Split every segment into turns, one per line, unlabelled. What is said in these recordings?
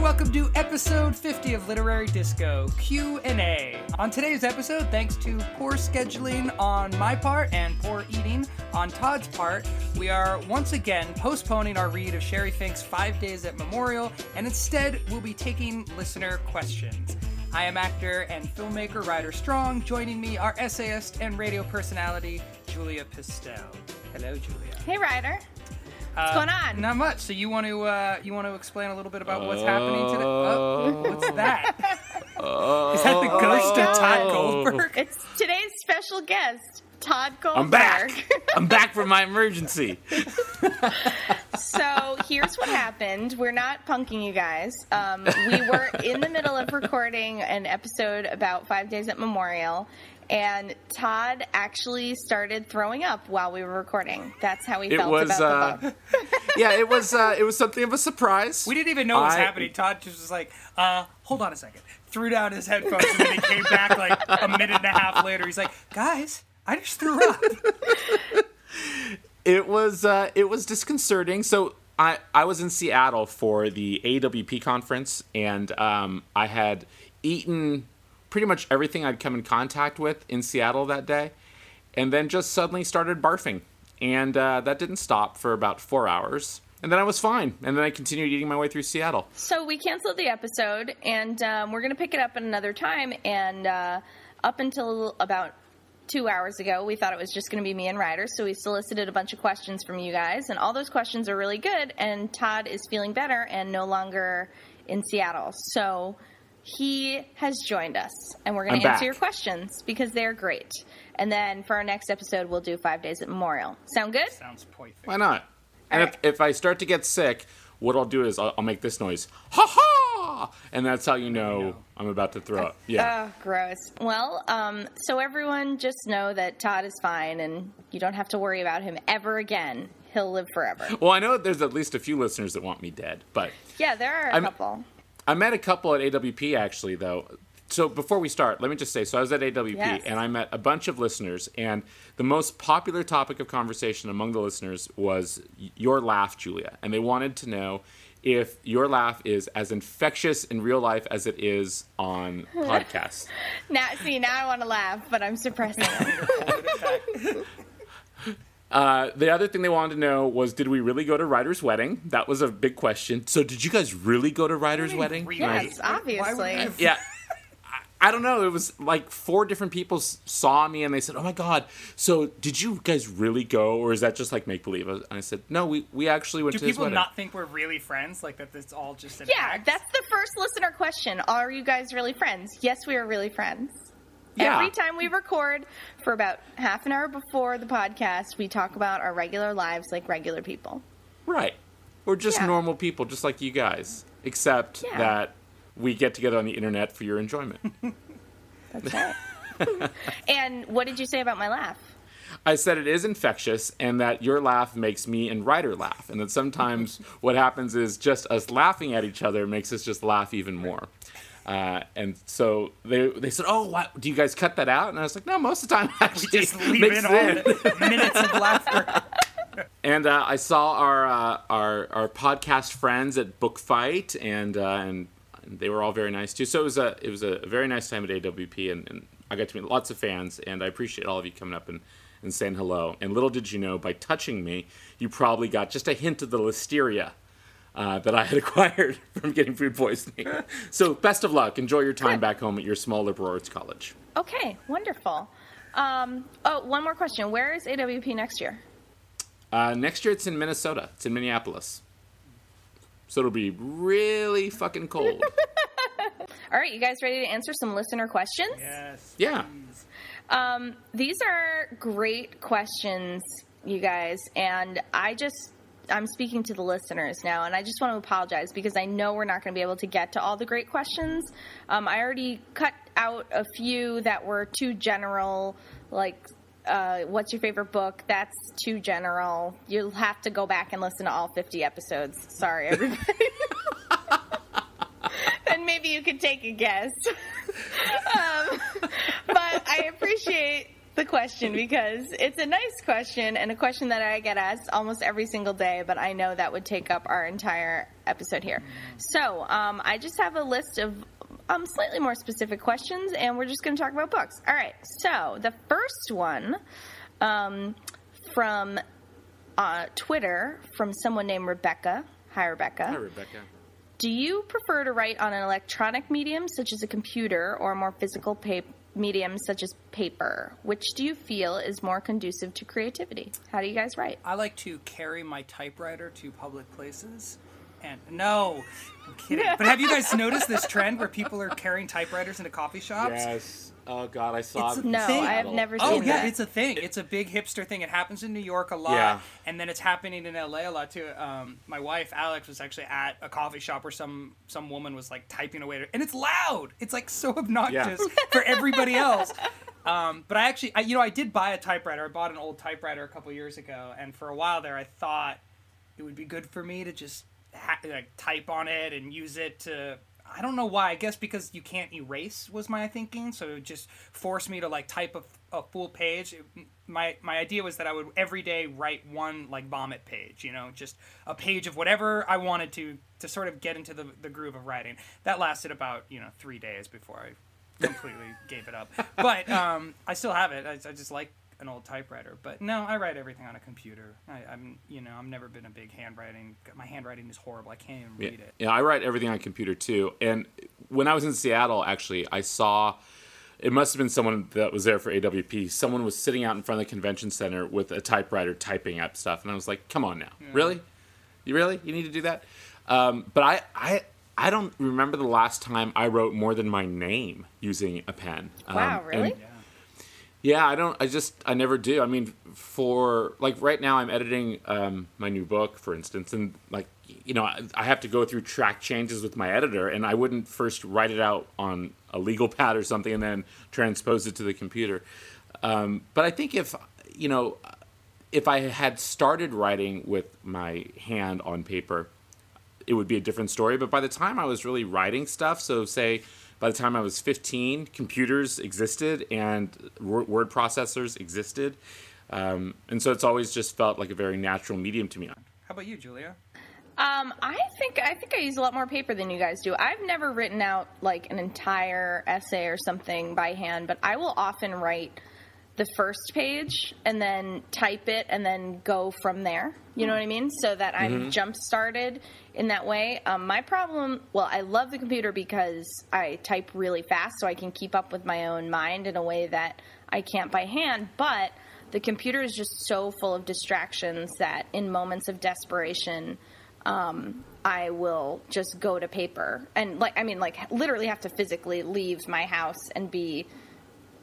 welcome to episode 50 of Literary Disco Q&A. On today's episode, thanks to poor scheduling on my part and poor eating on Tod's part, we are once again postponing our read of Sheri Fink's 5 Days at Memorial and instead we'll be taking listener questions. I am actor and filmmaker Rider Strong. Joining me are essayist and radio personality Julia Pistell. Hello, Julia.
Hey, Rider. What's going on?
Not much. So you want to uh, you want to explain a little bit about what's happening today? Oh, what's that? Is that the ghost of Tod Goldberg?
It's today's special guest, Tod Goldberg.
I'm back. I'm back from my emergency.
so here's what happened. We're not punking you guys. Um, we were in the middle of recording an episode about Five Days at Memorial, and Tod actually started throwing up while we were recording. That's how he
It
felt
was,
about
uh,
the book.
Yeah, it was uh, it was something of a surprise.
We didn't even know what was
I-
happening. Tod just was like, uh, hold on a second. Threw down his headphones and then he came back like a minute and a half later. He's like, guys, I just threw up.
It was uh, it was disconcerting. So I I was in Seattle for the AWP conference, and um, I had eaten pretty much everything I'd come in contact with in Seattle that day, and then just suddenly started barfing, and uh, that didn't stop for about four hours. And then I was fine, and then I continued eating my way through Seattle.
So we canceled the episode, and um, we're going to pick it up at another time. And uh, up until about two hours ago, we thought it was just going to be me and Rider. So we solicited a bunch of questions from you guys, and all those questions are really good. And Tod is feeling better and no longer in Seattle. So he has joined us, and we're going to answer
back.
your questions because they're great. And then for our next episode, we'll do Five Days at Memorial. Sound good?
Sounds perfect.
Why not? And
Alright.
if, if I start to get sick, what I'll do is I'll, I'll make this noise, ha ha, and that's how you know I'm about to throw up. Yeah.
Oh, gross. Well, um, so everyone just know that Tod is fine and you don't have to worry about him ever again. He'll live forever.
well, I know there's at least a few listeners that want me dead, but
Yeah, there are a
I'm-
couple.
I met a couple at AWP actually, though. So before we start, let me just say, so I was at AWP
Yes.
and I met a bunch of listeners, and the most popular topic of conversation among the listeners was your laugh, Julia, and they wanted to know if your laugh is as infectious in real life as it is on podcasts.
Now, see, now I want to laugh, but I'm suppressing it.
Uh, the other thing they wanted to know was, did we really go to Rider's wedding? That was a big question. So, did you guys really go to Rider's wedding?
really?
And
yes,
Why
obviously.
you-
yeah. I- I don't know. It was like four different people s- saw me and they said, "Oh my god! So did you guys really go, or is that just like make believe?" And I said, "No, we we actually went
Do
to his wedding."
Do people
wedding."
not think we're really friends? Like that it's all just an
Yeah,
act?
that's the first listener question. Are you guys really friends? Yes, we are really friends.
Yeah.
Every time we record for about half an hour before the podcast, we talk about our regular lives like regular people.
right. We're just
Yeah.
normal people, just like you guys, except
Yeah.
that we get together on the internet for your enjoyment.
That's right. and what did you say about my laugh?
I said it is infectious and that your laugh makes me and Rider laugh. And that sometimes what happens is just us laughing at each other makes us just laugh even more. Uh, and so they they said, "Oh, why, do you guys cut that out?" And I was like, "No, most of the time actually
just leave in all the minutes of laughter.
And uh, I saw our uh, our our podcast friends at Book Fight, and uh, and they were all very nice too. So it was a it was a very nice time at AWP, and, and I got to meet lots of fans, and I appreciate all of you coming up and, and saying hello. And little did you know, by touching me, you probably got just a hint of the listeria. Uh, that I had acquired from getting food poisoning. so, best of luck. Enjoy your time back home at your small liberal arts college.
Okay, wonderful. Um, oh, one more question. Where is AWP next year?
Uh, next year, it's in Minnesota. It's in Minneapolis. So it'll be really fucking cold.
All right, you guys ready to answer some listener questions?
Yes.
Yeah.
Um, these are great questions, you guys, and I just I'm speaking to the listeners now, and I just want to apologize because I know we're not going to be able to get to all the great questions. Um, I already cut out a few that were too general, like. Uh, what's your favorite book? That's too general. You'll have to go back and listen to all 50 episodes. Sorry, everybody. and maybe you could take a guess. um, but I appreciate the question because it's a nice question and a question that I get asked almost every single day, but I know that would take up our entire episode here. So um, I just have a list of um, slightly more specific questions, and we're just going to talk about books. All right. So the first one um, from uh, Twitter from someone named Rebecca. Hi, Rebecca.
Hi, Rebecca.
Do you prefer to write on an electronic medium such as a computer or a more physical pa- medium such as paper? Which do you feel is more conducive to creativity? How do you guys write?
I like to carry my typewriter to public places. And no, I'm kidding. But have you guys noticed this trend where people are carrying typewriters into coffee shops?
Yes. Oh God, I saw.
It's
it.
No. I have never seen it.
Oh
seen
yeah,
that.
it's a thing. It's a big hipster thing. It happens in New York a lot,
Yeah.
and then it's happening in LA a lot too. Um, my wife Alex was actually at a coffee shop where some some woman was like typing away, and it's loud. It's like so obnoxious for everybody else. Um, but I actually, I, you know, I did buy a typewriter. I bought an old typewriter a couple years ago, and for a while there, I thought it would be good for me to just ha- like type on it and use it to I don't know why. I guess because you can't erase was my thinking, so it just forced me to like type a, a full page. It- my my idea was that I would every day write one like vomit page, you know, just a page of whatever I wanted to to sort of get into the the groove of writing. That lasted about you know three days before I completely gave it up. But um, I still have it. I, I just like an old typewriter. But no, I write everything on a computer. I, I'm you know I've never been a big handwriting. My handwriting is horrible. I can't even
Yeah.
read it.
yeah, I write everything on computer too. And when I was in Seattle, actually, I saw it must have been someone that was there for AWP. Someone was sitting out in front of the convention center with a typewriter typing up stuff, and I was like, "Come on now, really? You really? You need to do that?" Um, but I, I, I don't remember the last time I wrote more than my name using a pen.
Wow,
Um,
really?
and- yeah, I don't. I just I never do. I mean, for like right now, I'm editing um, my new book, for instance, and like you know, I, I have to go through track changes with my editor, and I wouldn't first write it out on a legal pad or something, and then transpose it to the computer. Um, but I think if you know, if I had started writing with my hand on paper, it would be a different story. But by the time I was really writing stuff, so say by the time I was 15, computers existed and wo- word processors existed. Um, and so it's always just felt like a very natural medium to me.
How about you, Julia?
Um, I think I think I use a lot more paper than you guys do. I've never written out like an entire essay or something by hand, but I will often write the first page and then type it and then go from there. You know what I mean? So that I'm jump started in that way. Um, my problem, well, I love the computer because I type really fast, so I can keep up with my own mind in a way that I can't by hand. But the computer is just so full of distractions that in moments of desperation, um, I will just go to paper and like I mean like literally have to physically leave my house and be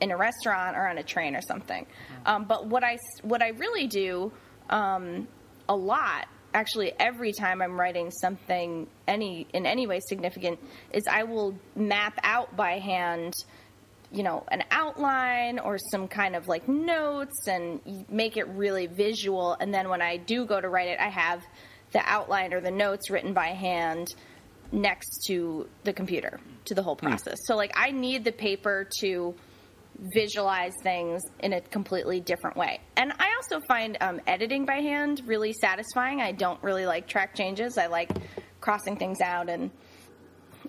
in a restaurant or on a train or something. Um, but what I what I really do um, a lot actually every time I'm writing something any in any way significant is I will map out by hand you know an outline or some kind of like notes and make it really visual and then when I do go to write it I have the outline or the notes written by hand next to the computer to the whole process. So like I need the paper to visualize things in a completely different way. And I also find um, editing by hand really satisfying. I don't really like track changes. I like crossing things out and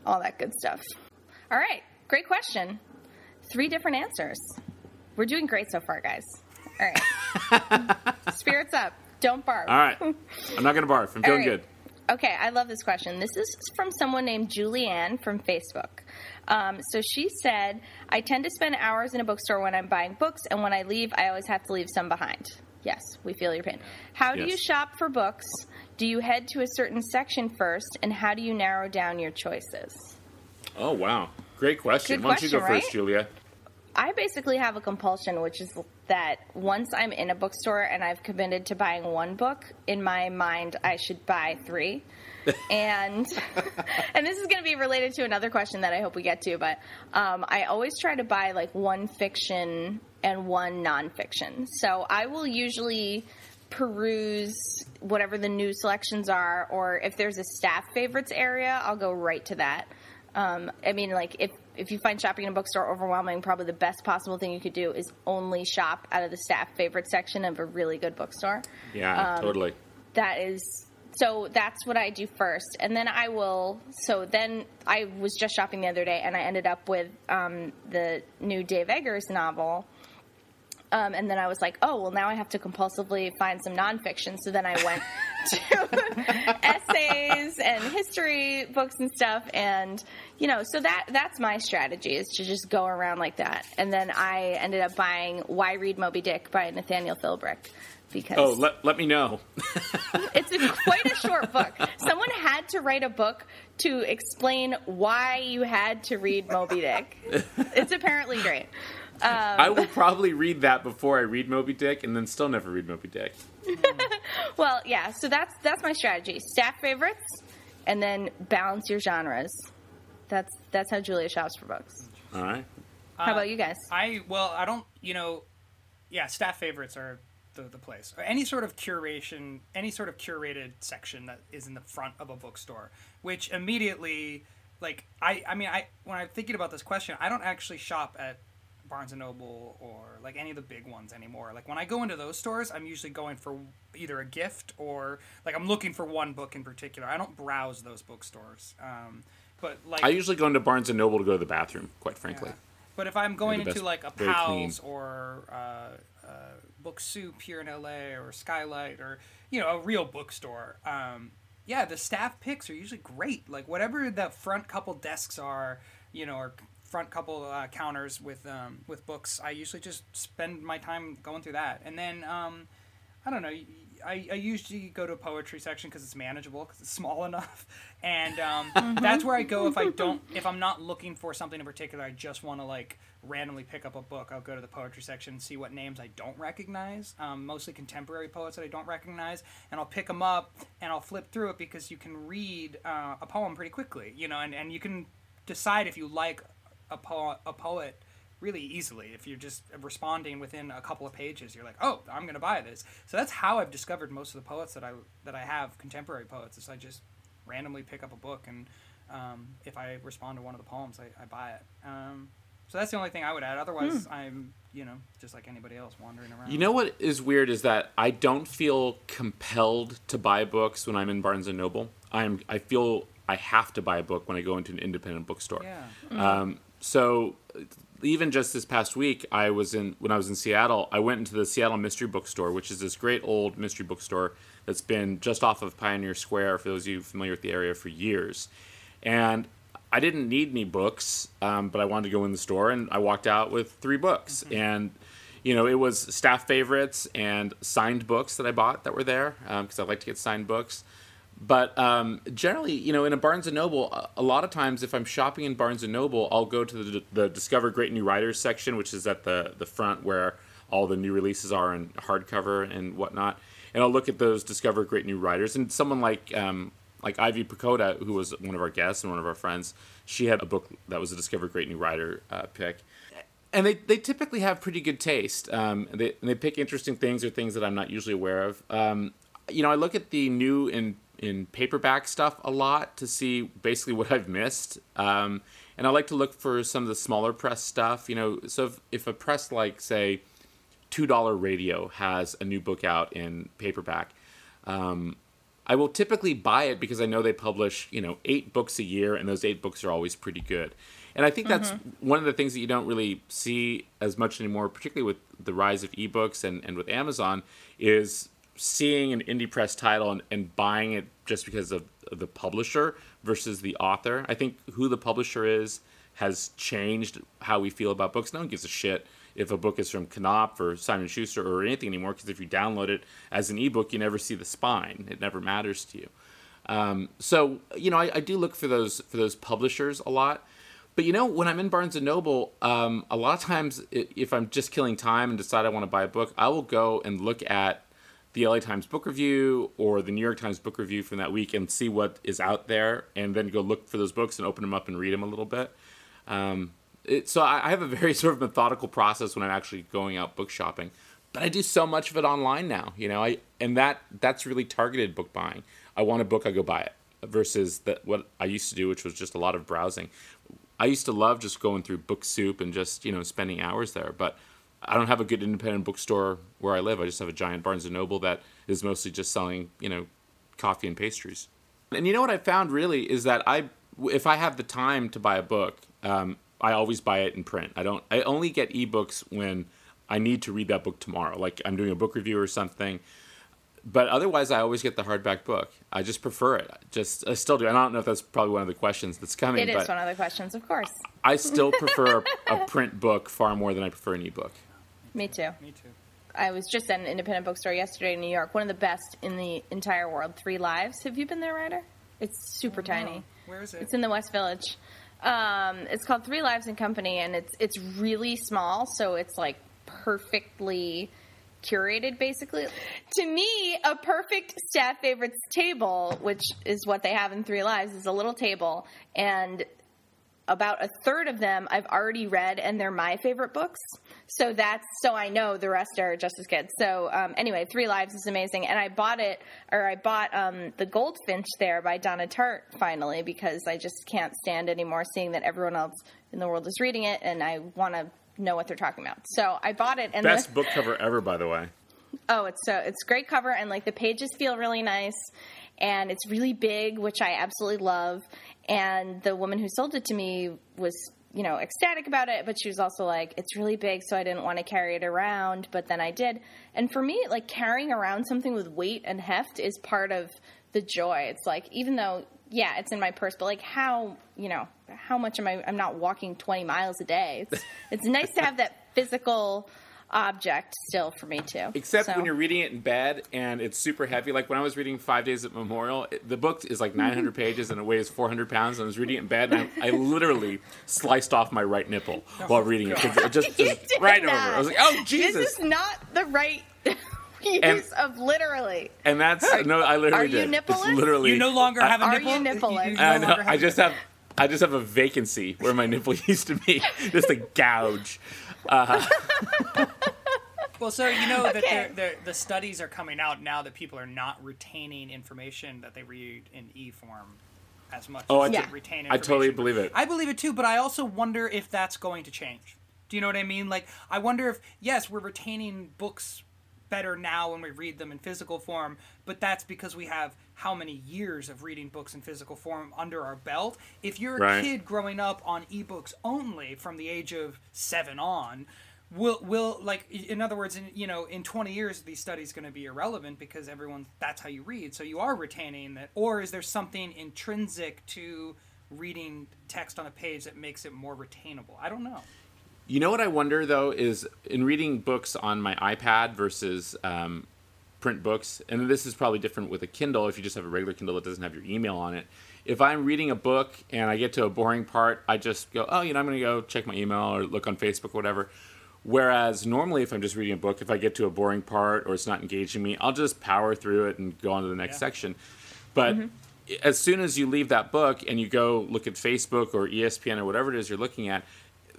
all that good stuff. All right, great question. Three different answers. We're doing great so far, guys. All right. Spirits up. Don't barf.
All right. I'm not going to barf. I'm feeling
right.
good.
Okay, I love this question. This is from someone named Julianne from Facebook. Um, so she said, I tend to spend hours in a bookstore when I'm buying books, and when I leave, I always have to leave some behind. Yes, we feel your pain. How do you shop for books? Do you head to a certain section first, and how do you narrow down your choices?
Oh, wow. Great question. Why don't you go
question,
first. Julia?
I basically have a compulsion, which is that once I'm in a bookstore and I've committed to buying one book, in my mind, I should buy three. And and this is going to be related to another question that I hope we get to, but um, I always try to buy like one fiction and one nonfiction. So I will usually peruse whatever the new selections are, or if there's a staff favorites area, I'll go right to that. Um, I mean, like if if you find shopping in a bookstore overwhelming, probably the best possible thing you could do is only shop out of the staff favorite section of a really good bookstore.
Yeah,
Um,
totally.
That is so that's what I do first, and then I will. So then I was just shopping the other day, and I ended up with um, the new Dave Eggers novel. Um, and then I was like, oh, well, now I have to compulsively find some nonfiction. So then I went to essays and history books and stuff. And, you know, so that that's my strategy is to just go around like that. And then I ended up buying Why Read Moby Dick by Nathaniel Philbrick. Because
Oh, let, let me know.
it's a, quite a short book. Someone had to write a book to explain why you had to read Moby Dick. It's apparently great.
Um, I will probably read that before I read Moby Dick, and then still never read Moby Dick.
Well, yeah. So that's that's my strategy: staff favorites, and then balance your genres. That's that's how Julia shops for books.
All right.
How about uh, you guys?
I well, I don't. You know, yeah, staff favorites are the the place. Or any sort of curation, any sort of curated section that is in the front of a bookstore, which immediately, like, I I mean, I when I'm thinking about this question, I don't actually shop at Barnes and Noble or like any of the big ones anymore. Like when I go into those stores, I'm usually going for either a gift or like I'm looking for one book in particular. I don't browse those bookstores. Um, but like
I usually go into Barnes and Noble to go to the bathroom, quite frankly.
yeah. But if I'm going into
best.
like a. Powell's or uh, uh, Book Soup here in LA or Skylight or you know a real bookstore, um, yeah, the staff picks are usually great. Like whatever the front couple desks are, you know, or front couple uh, counters with um, with books, I usually just spend my time going through that, and then. Um, I don't know. I, I usually go to a poetry section because it's manageable because it's small enough, and um, that's where I go if I don't if I'm not looking for something in particular. I just want to like randomly pick up a book. I'll go to the poetry section and see what names I don't recognize, um, mostly contemporary poets that I don't recognize, and I'll pick them up and I'll flip through it because you can read uh, a poem pretty quickly, you know, and, and you can decide if you like a, po- a poet really easily. If you're just responding within a couple of pages you're like oh i'm going to buy this. So that's how i've discovered most of the poets that i that i have contemporary poets is i just randomly pick up a book and um, if i respond to one of the poems i, I buy it. Um, so that's the only thing i would add. Otherwise i'm you know just like anybody else wandering around.
You know what is weird is that I don't feel compelled to buy books when I'm in Barnes and Noble. I'm I feel I have to buy a book when I go into an independent bookstore.
yeah.
Um, so even just this past week, I was in when I was in Seattle. I went into the Seattle Mystery Bookstore, which is this great old mystery bookstore that's been just off of Pioneer Square. For those of you familiar with the area, for years, and I didn't need any books, um, but I wanted to go in the store, and I walked out with three books, and you know it was staff favorites and signed books that I bought that were there because I like to get signed books. But um, generally, you know, in a Barnes and Noble, a- lot of times if I'm shopping in Barnes and Noble, I'll go to the, the Discover Great New Writers section, which is at the the front where all the new releases are in hardcover and whatnot, and I'll look at those Discover Great New Writers. And someone like um, like Ivy Pochoda, who was one of our guests and one of our friends, she had a book that was a Discover Great New Writer uh, pick and they, they typically have pretty good taste. Um, they, and they pick interesting things or things that I'm not usually aware of. Um, you know, I look at the new in in paperback stuff a lot to see basically what I've missed. Um, and I like to look for some of the smaller press stuff. You know, so if, if a press like say Two Dollar Radio has a new book out in paperback, um, I will typically buy it because I know they publish, you know, eight books a year, and those eight books are always pretty good. And I think that's one of the things that you don't really see as much anymore, particularly with the rise of ebooks and, and with Amazon, is seeing an indie press title and, and buying it just because of the publisher versus the author. I think who the publisher is has changed how we feel about books. No one gives a shit if a book is from Knopf or Simon Schuster or anything anymore because if you download it as an ebook, you never see the spine. It never matters to you. Um, so you know, I, I do look for those for those publishers a lot. But you know, when I'm in Barnes and Noble, um, a lot of times, if I'm just killing time and decide I want to buy a book, I will go and look at the LA Times book review or the New York Times book review from that week and see what is out there, and then go look for those books and open them up and read them a little bit. Um, it, so I, I have a very sort of methodical process when I'm actually going out book shopping, but I do so much of it online now. You know, I and that that's really targeted book buying. I want a book, I go buy it. versus that what I used to do, which was just a lot of browsing. I used to love just going through Book Soup and just you know spending hours there, but I don't have a good independent bookstore where I live. I just have a giant Barnes and Noble that is mostly just selling you know coffee and pastries. And you know what I found really is that I if I have the time to buy a book, um, I always buy it in print. I don't. I only get ebooks when I need to read that book tomorrow, like I'm doing a book review or something. But otherwise, I always get the hardback book. I just prefer it. Just I still do. I don't know if that's probably one of the questions that's coming.
It is one of the questions, of course.
I still prefer a print book far more than I prefer an ebook.
Me too.
Me too.
I was just at an independent bookstore yesterday in New York, one of the best in the entire world. Three Lives. Have you been there, Rider? It's super tiny.
Where is it?
It's in the West Village. Um, it's called Three Lives and Company, and it's it's really small, so it's like perfectly curated, basically. To me, a perfect staff favorites table, which is what they have in Three Lives, is a little table, and about a third of them I've already read, and they're my favorite books. So that's so I know the rest are just as good. So um, anyway, Three Lives is amazing, and I bought it, or I bought um, the Goldfinch there by Donna Tartt finally because I just can't stand anymore seeing that everyone else in the world is reading it, and I want to know what they're talking about. So I bought it, and the-
Best book cover ever, by the way.
Oh, it's so it's great cover and like the pages feel really nice and it's really big, which I absolutely love. And the woman who sold it to me was, you know, ecstatic about it, but she was also like, it's really big, so I didn't want to carry it around, but then I did. And for me, like carrying around something with weight and heft is part of the joy. It's like even though yeah, it's in my purse, but like how, you know, how much am I I'm not walking 20 miles a day. It's it's nice to have that physical object still for me too.
Except
So-
when you're reading it in bed and it's super heavy. Like when I was reading Five Days at Memorial, it- the book is like 900 mm-hmm. pages and it weighs 400 pounds. And I was reading it in bed and I, I literally sliced off my right nipple oh, while reading it. 'cause it just,
You
just
did
right over.
not.
I was like, oh, Jesus.
This is not the right use
And-
of literally.
and that's, no, I literally
are you
did. It's
nippleless?
literally.
You no longer have a
Are
nipple.
you nippleless?
no
I know. I just have. I just have a vacancy where my nipple used to be, just a gouge. Uh-huh.
Well, so you know that
Okay.
they're, they're, the studies are coming out now that people are not retaining information that they read in e form as much
Oh,
as
I
they
t-
retain
I totally believe it.
I believe it too, but I also wonder if that's going to change. Do you know what I mean? Like, I wonder if yes, we're retaining books better now when we read them in physical form, but that's because we have how many years of reading books in physical form under our belt. If you're a
Right.
kid growing up on ebooks only from the age of 7 on, will will like in other words in you know in 20 years these studies going to be irrelevant because everyone that's how you read so you are retaining that or is there something intrinsic to reading text on a page that makes it more retainable i don't know
You know what I wonder though is in reading books on my iPad versus um, print books, and this is probably different with a Kindle if you just have a regular Kindle that doesn't have your email on it. If I'm reading a book and I get to a boring part, I just go, oh, you know, I'm going to go check my email or look on Facebook, whatever. Whereas normally, if I'm just reading a book, if I get to a boring part or it's not engaging me, I'll just power through it and go on to the next
Yeah.
section. But as soon as you leave that book and you go look at Facebook or ESPN or whatever it is you're looking at,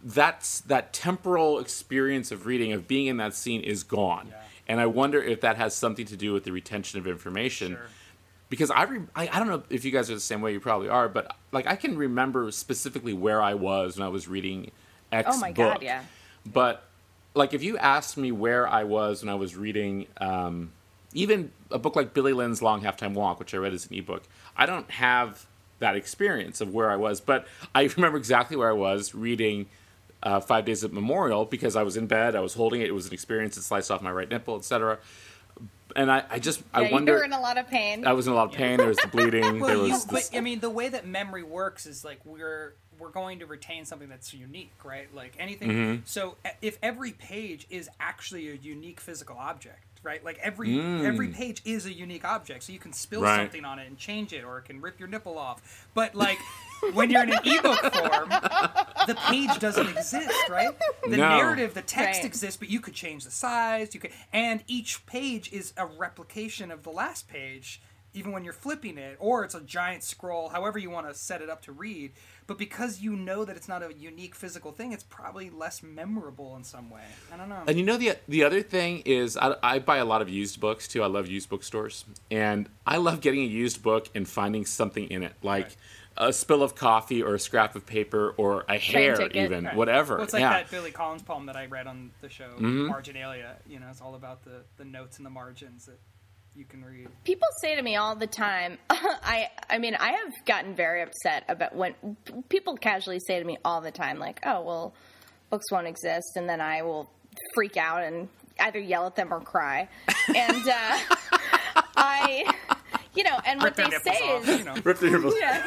that's that temporal experience of reading of being in that scene is gone.
Yeah.
And I wonder if that has something to do with the retention of information.
Sure.
Because I, re- I I don't know if you guys are the same way. You probably are, but like I can remember specifically where I was when I was reading X
Oh my
book.
god, yeah.
But like if you asked me where I was when I was reading um, even a book like Billy Lynn's Long Halftime Walk, which I read as an ebook, I don't have that experience of where I was, but I remember exactly where I was reading uh, Five Days at Memorial because I was in bed, I was holding it, it was an experience, it sliced off my right nipple, etc. And I, I just I wonder
you're in a lot of pain.
I was in a lot of pain. There was the bleeding. there
well, you,
was
but I mean, the way that memory works is like we're we're going to retain something that's unique, right? Like anything.
Mm-hmm.
So if every page is actually a unique physical object, right? Like every
Mm.
every page is a unique object, so you can spill
Right.
something on it and change it, or it can rip your nipple off. But like when you're in an ebook form, the page doesn't exist, right? The
No.
narrative, the text
Right.
exists, but you could change the size. You could, and each page is a replication of the last page even when you're flipping it, or it's a giant scroll, however you want to set it up to read. But because you know that it's not a unique physical thing, it's probably less memorable in some way. I don't know.
And you know the the other thing is I, I buy a lot of used books too. I love used bookstores, and I love getting a used book and finding something in it, like
Right.
A spill of coffee or a scrap of paper or a hair,
ticket.
even
Right.
whatever.
Well, it's like
yeah.
that Billy Collins poem that I read on the show, Marginalia. You know, it's all about the, the notes and the margins that you can read.
People say to me all the time, I I mean, I have gotten very upset about when people casually say to me all the time like, "Oh, well, books won't exist." And then I will freak out and either yell at them or cry. And uh I you know, and what
Rip
they say
off,
is
you know.
Rip the nipples.
yeah.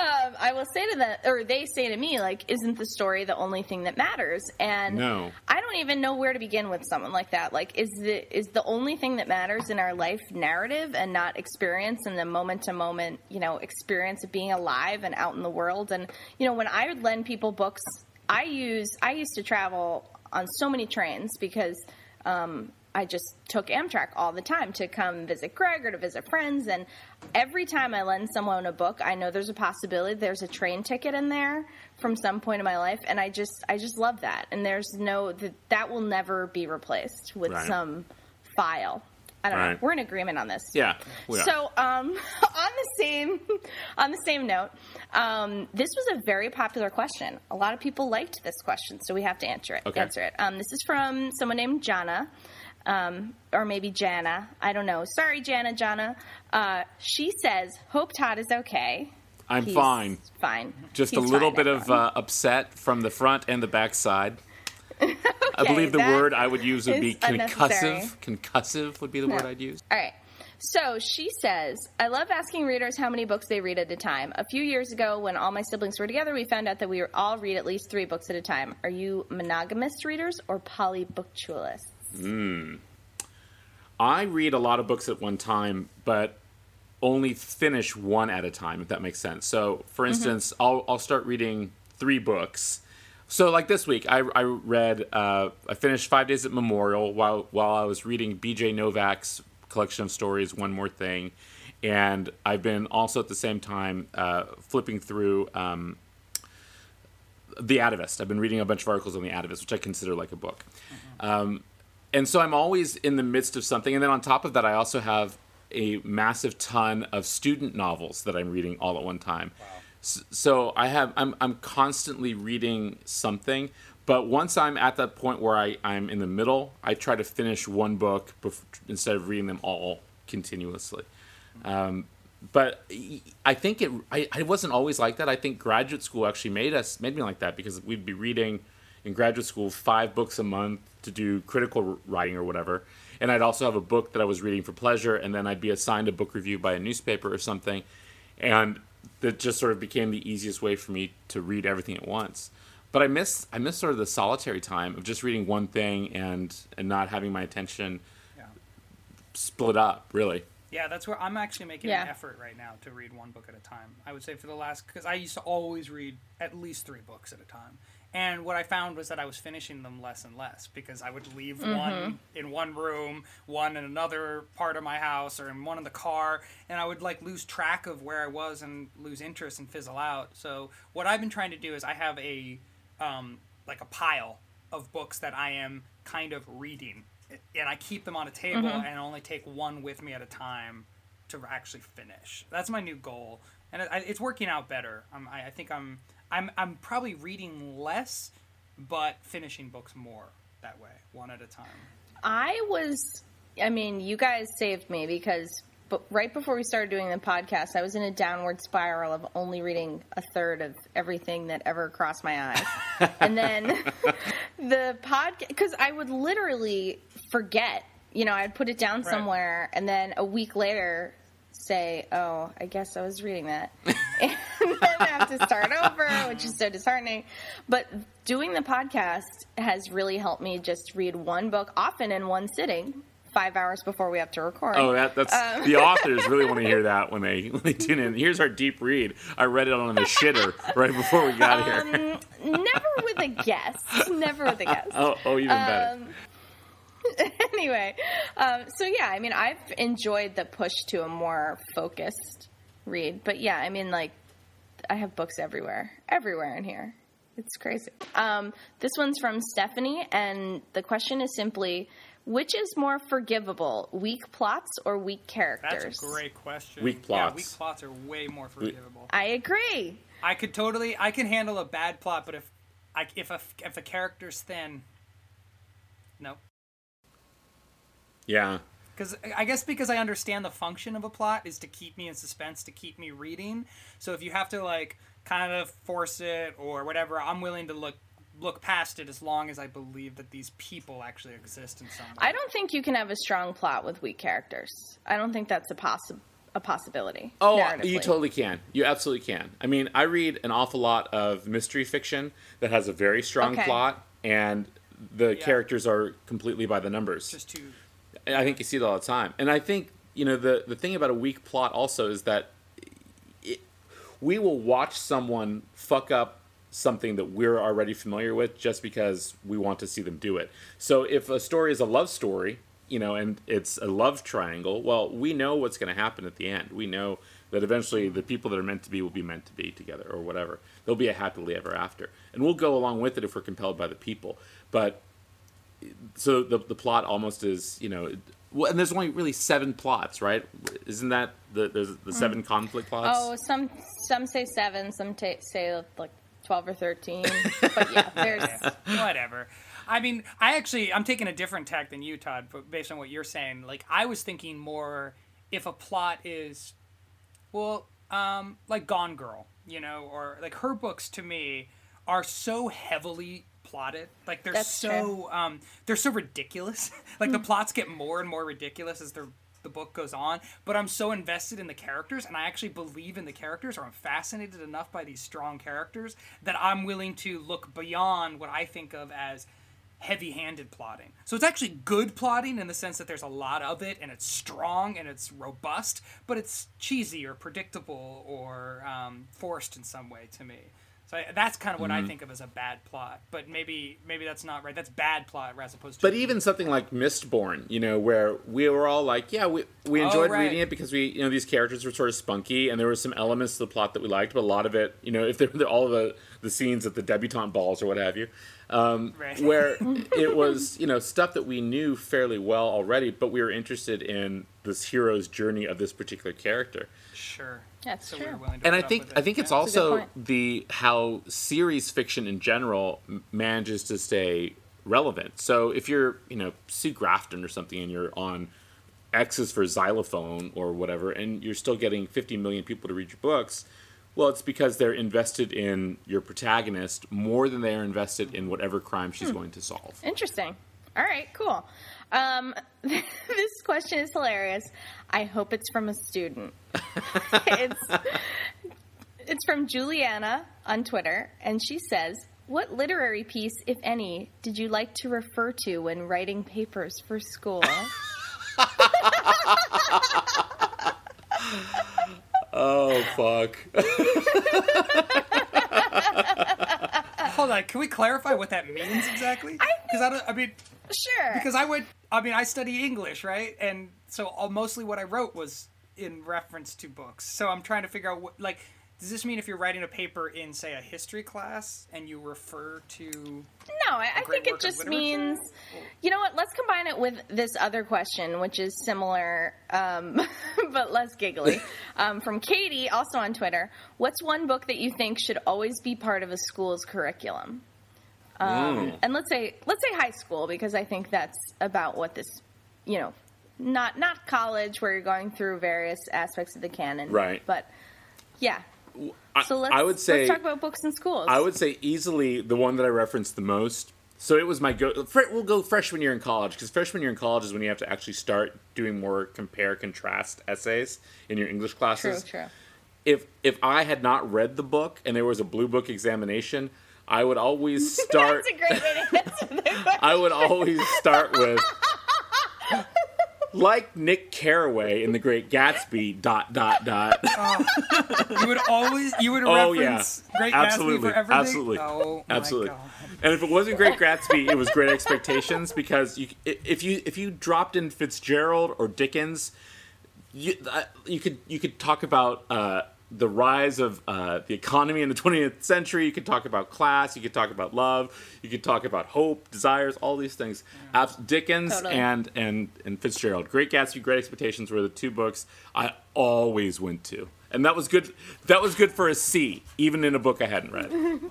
Um, I will say to them, or they say to me, like, "Isn't the story the only thing that matters?" And
No.
I don't even know where to begin with someone like that. Like, is the is the only thing that matters in our life narrative and not experience and the moment to moment, you know, experience of being alive and out in the world? And you know, when I would lend people books, I use I used to travel on so many trains because um, I just took Amtrak all the time to come visit Greg or to visit friends. And every time I lend someone a book, I know there's a possibility there's a train ticket in there from some point in my life, and I just I just love that. And there's no that that will never be replaced with
Right.
some file. I don't know.
Right.
We're in agreement on this.
Yeah. we are.
So, um, on the same on the same note, um, this was a very popular question. A lot of people liked this question, so we have to answer it.
Okay.
Answer it. Um, this is from someone named Jana, um, or maybe Jana. I don't know. Sorry, Jana. Jana. Uh, she says, "Hope Tod is okay."
I'm
He's
fine.
Fine.
Just
He's
a little bit of uh, upset from the front and the back side. I believe the word I would use would be concussive. Concussive would be the word I'd use.
All right. So she says, I love asking readers how many books they read at a time. A few years ago, when all my siblings were together, we found out that we all read at least three books at a time. Are you monogamous readers or polybookturists?
I read a lot of books at one time, but only finish one at a time, if that makes sense. So, for instance, I'll, I'll start reading three books. So, like this week, I, I read, uh, I finished Five Days at Memorial while, while I was reading BJ Novak's collection of stories, One More Thing. And I've been also at the same time uh, flipping through um, The Atavist. I've been reading a bunch of articles on The Atavist, which I consider like a book and so I'm always in the midst of something. And then on top of that, I also have a massive ton of student novels that I'm reading all at one time. S- So I have I'm I'm constantly reading something. But once I'm at that point where I, I'm in the middle, I try to finish one book instead of reading them all continuously. Um, but I think it. I, I wasn't always like that. I think graduate school actually made us made me like that because we'd be reading in graduate school five books a month to do critical writing or whatever, and I'd also have a book that I was reading for pleasure, and then I'd be assigned a book review by a newspaper or something, and that just sort of became the easiest way for me to read everything at once. But I miss I miss sort of the solitary time of just reading one thing and and not having my attention
Yeah.
split up really.
Yeah, that's where I'm actually making
Yeah.
an effort right now to read one book at a time. I would say for the last because I used to always read at least three books at a time, and what I found was that I was finishing them less and less because I would leave one in one room, one in another part of my house, or in one in the car, and I would like lose track of where I was and lose interest and fizzle out. So what I've been trying to do is I have a um, like a pile of books that I am kind of reading, and I keep them on a table and only take one with me at a time to actually finish. That's my new goal, and it, it's working out better. I'm, I, I think I'm I'm I'm probably reading less, but finishing books more that way, one at a time.
I was, I mean, you guys saved me because but right before we started doing the podcast, I was in a downward spiral of only reading a third of everything that ever crossed my eyes. and then the podcast, because I would literally forget, you know, I'd put it down
Right.
somewhere and then a week later say, oh, I guess I was reading that. and then I have to start over, which is so disheartening. But doing the podcast has really helped me just read one book, often in one sitting, five hours before we have to record.
Oh, that, that's
Um,
the authors really want to hear that when they when they tune in. Here's our deep read. I read it on the shitter right before we got here.
Never with a guest. Never with a guest.
Oh, oh, even better.
Anyway, um, so yeah, I mean, I've enjoyed the push to a more focused read, but yeah, I mean, like, I have books everywhere, everywhere in here. It's crazy. Um, this one's from Stephanie, and the question is simply which is more forgivable, weak plots or weak characters?
That's a great question.
Weak
Yeah,
plots.
weak plots are way more forgivable.
I agree.
I could totally, I can handle a bad plot, but if, I, if a if a character's thin, no.
Yeah.
Because I guess because I understand the function of a plot is to keep me in suspense, to keep me reading. So if you have to like kind of force it or whatever, I'm willing to look look past it as long as I believe that these people actually exist in some way.
I don't think you can have a strong plot with weak characters. I don't think that's a possi- a possibility.
Oh, you totally can. You absolutely can. I mean, I read an awful lot of mystery fiction that has a very strong
Okay.
plot, and the characters are completely by the numbers.
just too.
I think you see it all the time. And I think, you know, the, the thing about a weak plot also is that it, we will watch someone fuck up something that we're already familiar with just because we want to see them do it. So if a story is a love story, you know, and it's a love triangle, well, we know what's going to happen at the end. We know that eventually the people that are meant to be will be meant to be together or whatever. There'll be a happily ever after. And we'll go along with it if we're compelled by the people. But so the the plot almost is you know well, and there's only really seven plots right isn't that the there's the seven conflict plots
Oh, some some say seven, some ta say like twelve or thirteen. but yeah, there's
whatever. I mean, I actually I'm taking a different tack than you, Tod, but based on what you're saying. Like I was thinking more if a plot is well, um, like Gone Girl, you know, or like her books to me are so heavily plotted. Like they're
That's
so um they're so ridiculous. like the plots get more and more ridiculous as they're the book goes on, but I'm so invested in the characters and I actually believe in the characters or I'm fascinated enough by these strong characters that I'm willing to look beyond what I think of as heavy-handed plotting. So it's actually good plotting in the sense that there's a lot of it and it's strong and it's robust, but it's cheesy or predictable or um, forced in some way to me. So I, that's kind of what
Mm-hmm.
I think of as a bad plot. But maybe maybe that's not right. That's bad plot as opposed to.
but even something like mistborn you know where we were all like yeah we, we
Oh,
enjoyed
right.
reading it because we you know these characters were sort of spunky and there were some elements to the plot that we liked but a lot of it you know if they're, they're all the the scenes at the debutante balls or what have you um,
Right.
where it was you know stuff that we knew fairly well already but we were interested in this hero's journey of this particular character
sure.
That's
so
true.
we're willing to
and I think I think it's
Yeah.
That's
also the how series fiction in general manages to stay relevant. So if you're you know Sue Grafton or something and you're on X is for xylophone or whatever, and you're still getting 50 million people to read your books. Well, it's because they're invested in your protagonist more than they are invested in whatever crime
Hmm.
she's going to solve.
Interesting. All right, cool. Um, this question is hilarious. I hope it's from a student. it's it's from Juliana on Twitter, and she says, "What literary piece, if any, did you like to refer to when writing papers for school?"
Oh fuck!
Hold on. Can we clarify what that means exactly? Because I, don't. I mean,
sure.
because I would. I mean, I study English, right? And so all, mostly what I wrote was in reference to books. So I'm trying to figure out what like. Does this mean if you're writing a paper in, say, a history class and you refer to
No, I, I think it just means. You know what? Let's combine it with this other question, which is similar, um, but less giggly. Um, from Katie, also on Twitter. What's one book that you think should always be part of a school's curriculum? Um, And let's say let's say high school because I think that's about what this, you know, not not college where you're going through various aspects of the canon,
Right.
But yeah.
I,
So let's
I would say
let's talk about books in schools.
I would say easily the one that I referenced the most. So it was my go. We'll go freshman year in college because freshman year in college is when you have to actually start doing more compare contrast essays in your English classes.
true, true.
If if I had not read the book and there was a blue book examination, I would always start.
That's a great way to answer the question.
I would always start with. like Nick Carraway in The Great Gatsby. Dot dot dot.
You would always you would
Oh,
reference
yeah.
Great
Absolutely.
Gatsby for everything.
Absolutely.
Oh my
Absolutely.
God.
And if it wasn't Great Gatsby, it was Great Expectations because you, if you if you dropped in Fitzgerald or Dickens, you, uh, you could you could talk about uh, the rise of uh, the economy in the 20th century. You could talk about class. You could talk about love. You could talk about hope, desires, all these things. Abs- Dickens
Totally.
and and and Fitzgerald. Great Gatsby, Great Expectations were the two books I always went to. And that was good. That was good for a C, even in a book I hadn't read.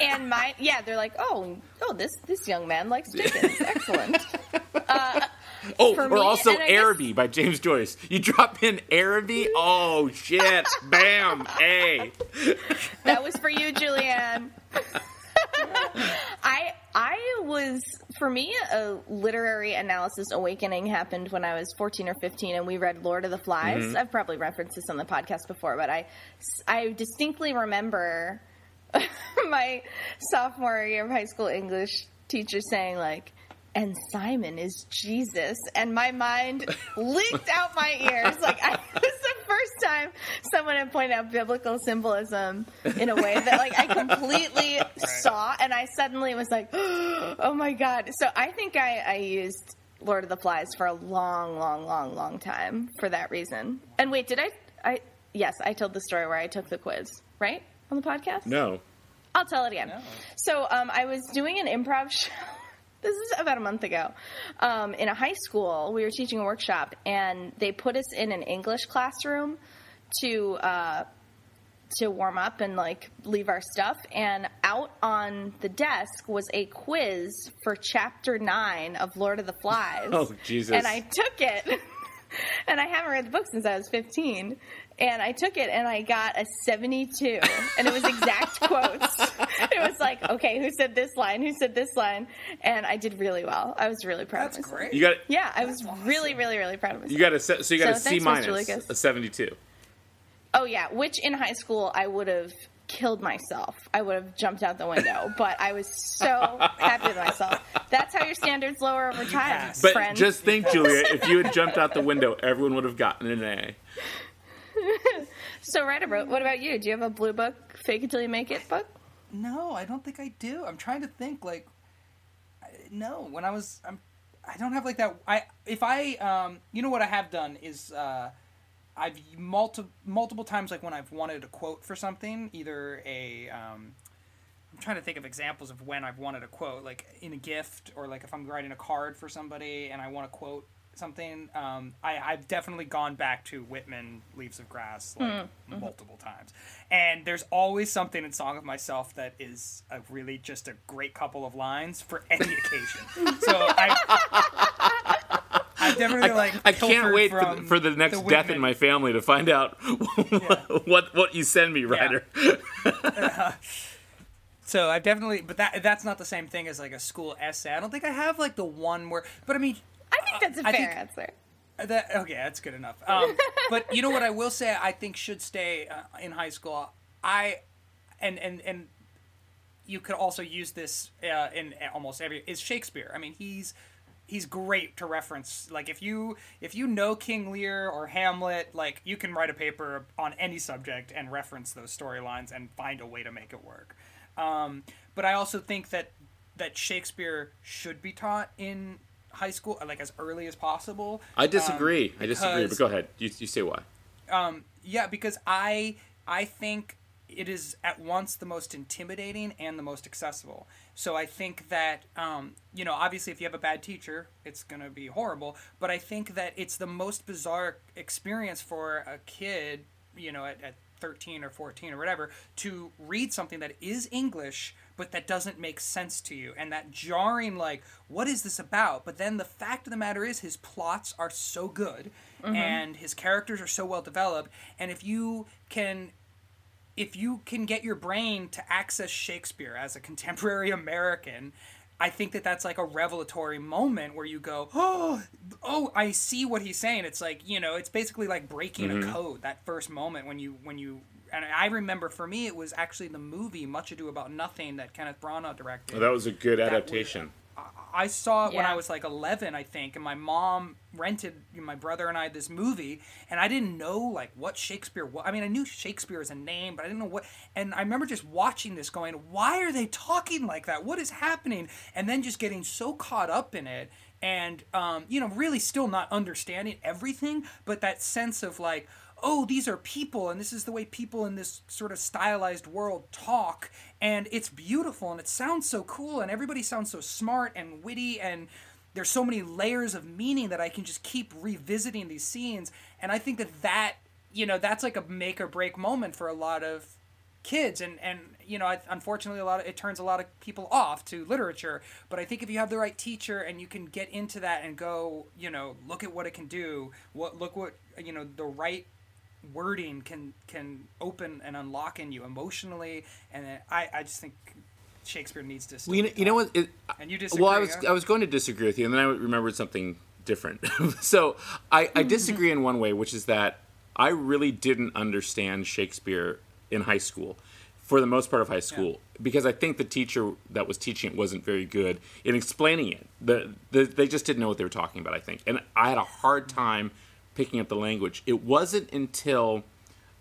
And my yeah, they're like, oh, oh, this this young man likes Dickens. Excellent.
Oh,
For
or
me,
also
I guess-
Araby by James Joyce. You drop in Araby, oh shit, bam, A.
That was for you, Julianne. I I was for me a literary analysis awakening happened when I was 14 or 15 and we read Lord of the Flies.
Mm-hmm.
I've probably referenced this on the podcast before, but I I distinctly remember my sophomore year of high school English teacher saying like and Simon is Jesus, and my mind leaked out my ears. Like I, it was the first time someone had pointed out biblical symbolism in a way that like I completely saw, and I suddenly was like, "Oh my god!" So I think I, I used Lord of the Flies for a long, long, long, long time for that reason. And wait, did I? I yes, I told the story where I took the quiz right on the podcast.
No.
I'll tell it again. So um, I was doing an improv show. This is about a month ago. Um, in a high school, we were teaching a workshop, and they put us in an English classroom to uh, to warm up and like leave our stuff. And out on the desk was a quiz for Chapter Nine of Lord of the Flies.
Oh, Jesus.
And I took it. And I haven't read the book since I was 15. And I took it and I got a 72. And it was exact quotes. It was like, okay, who said this line? Who said this line? And I did really well. I was really proud
That's
of myself.
great.
You got
Yeah, I was really, really, really proud of myself.
you got a se- so you got
So
a C minus, a 72.
Oh, yeah, which in high school I would have killed myself. I would have jumped out the window. but I was so happy with myself. That's how your standards lower over time,
passed.
But
friends.
just think, Julia, if you had jumped out the window, everyone would have gotten an A.
So, right, about what about you? Do you have a blue book, fake it till you make it book?
No, I don't think I do. I'm trying to think like no, when I was I'm I don't have like that I if I um you know what I have done is uh I've multi- multiple times like when I've wanted a quote for something, either a um I'm trying to think of examples of when I've wanted a quote, like in a gift or like if I'm writing a card for somebody and I want to quote something. Um, I, I've definitely gone back to Whitman, Leaves of Grass, like multiple times. And there's always something in Song of Myself that is a really just a great couple of lines for any occasion. So I, I've definitely like
I can't wait for the, for the next
the
death in my family to find out what what you send me, Rider. Yeah.
So I've definitely, but that that's not the same thing as like a school essay. I don't think I have like the one where, but I mean,
I think that's a
I
fair answer.
that okay, that's good enough. Um, but you know what I will say, I think should stay uh, in high school. I and and and you could also use this uh, in almost every is Shakespeare. I mean, he's he's great to reference. Like if you if you know King Lear or Hamlet, like you can write a paper on any subject and reference those storylines and find a way to make it work. Um, but I also think that that Shakespeare should be taught in high school, like as early as possible.
I disagree. I disagree. But go ahead. You, you say why?
Um, Yeah, because I I think it is at once the most intimidating and the most accessible. So I think that um, you know, obviously, if you have a bad teacher, it's gonna be horrible. But I think that it's the most bizarre experience for a kid, you know, at, at 13 or 14 or whatever, to read something that is English but that doesn't make sense to you. And that jarring like what is this about? But then the fact of the matter is his plots are so good mm-hmm. and his characters are so well developed. And if you can if you can get your brain to access Shakespeare as a contemporary American, I think that that's like a revelatory moment where you go, oh, oh, I see what he's saying. It's like you know, it's basically like breaking a mm-hmm. code. That first moment when you when you and I remember for me it was actually the movie Much Ado About Nothing that Kenneth Branagh directed.
Well, that was a good adaptation.
I saw it when I was like 11, I think, and my mom rented you know, my brother and I this movie, and I didn't know like what Shakespeare was. I mean, I knew Shakespeare as a name, but I didn't know what. And I remember just watching this, going, "Why are they talking like that? What is happening?" And then just getting so caught up in it, and um, you know, really still not understanding everything, but that sense of like. Oh, these are people, and this is the way people in this sort of stylized world talk, and it's beautiful, and it sounds so cool, and everybody sounds so smart and witty, and there's so many layers of meaning that I can just keep revisiting these scenes, and I think that that you know that's like a make or break moment for a lot of kids and and you know unfortunately a lot of it turns a lot of people off to literature but i think if you have the right teacher and you can get into that and go you know look at what it can do what look what you know the right wording can can open and unlock in you emotionally and i i just think shakespeare needs to
Well, you know, you know what? It,
And you disagree,
Well, I was
huh?
I was going to disagree with you, and then I remembered something different. so I, I disagree in one way, which is that I really didn't understand Shakespeare in high school, for the most part of high school, because I think the teacher that was teaching it wasn't very good in explaining it. The, the they just didn't know what they were talking about. I think, and I had a hard mm-hmm. time picking up the language. It wasn't until